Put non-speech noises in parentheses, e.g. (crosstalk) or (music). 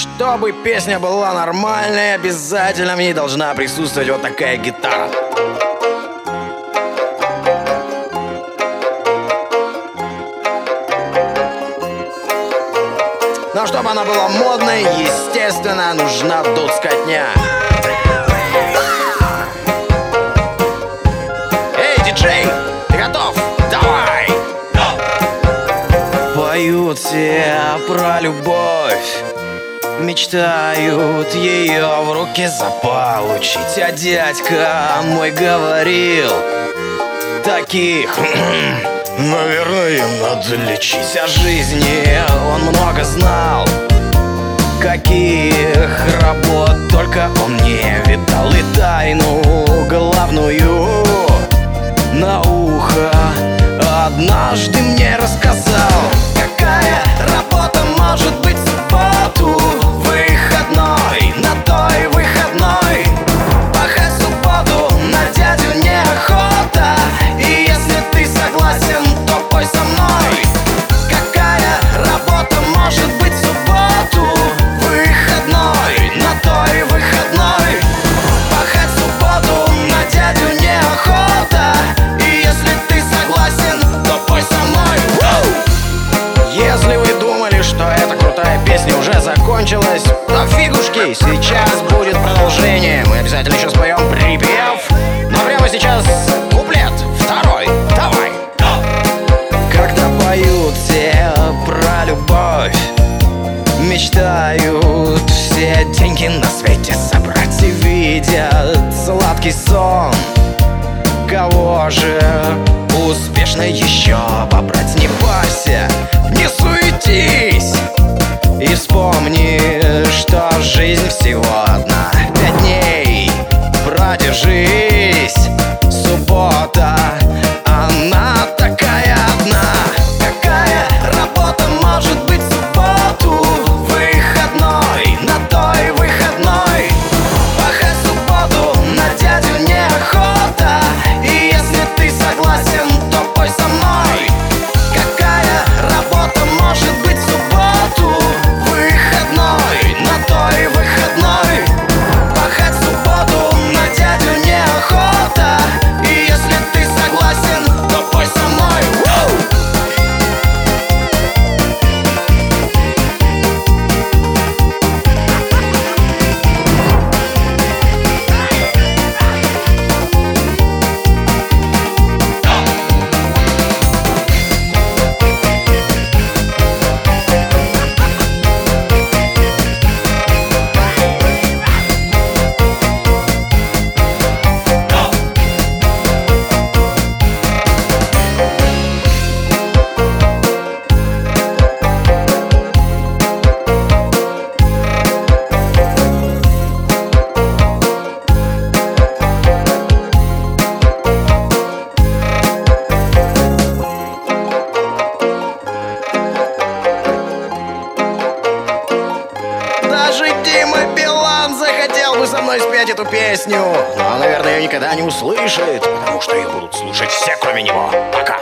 Чтобы песня была нормальной, обязательно в ней должна присутствовать вот такая гитара. Но чтобы она была модной, естественно, нужна тут скотня. Эй, диджей, ты готов? Давай! Поют все про любовь Мечтают ее в руки заполучить. А дядька мой говорил Таких (clears throat) Наверное, надо лечить О жизни он много знал Каких работ только он не видал. И тайну главную на ухо Однажды мне рассказал Какая работа может быть уже закончилась, то фигушки, сейчас будет продолжение. Мы обязательно еще споем припев. Но прямо сейчас куплет второй. Давай. Когда поют все про любовь, мечтают все деньги на свете собрать и видят сладкий сон. Кого же успешно еще побрать? Не бойся, продержись со мной спеть эту песню. Но, наверное, ее никогда не услышит Потому что ее будут слушать все, кроме него. Пока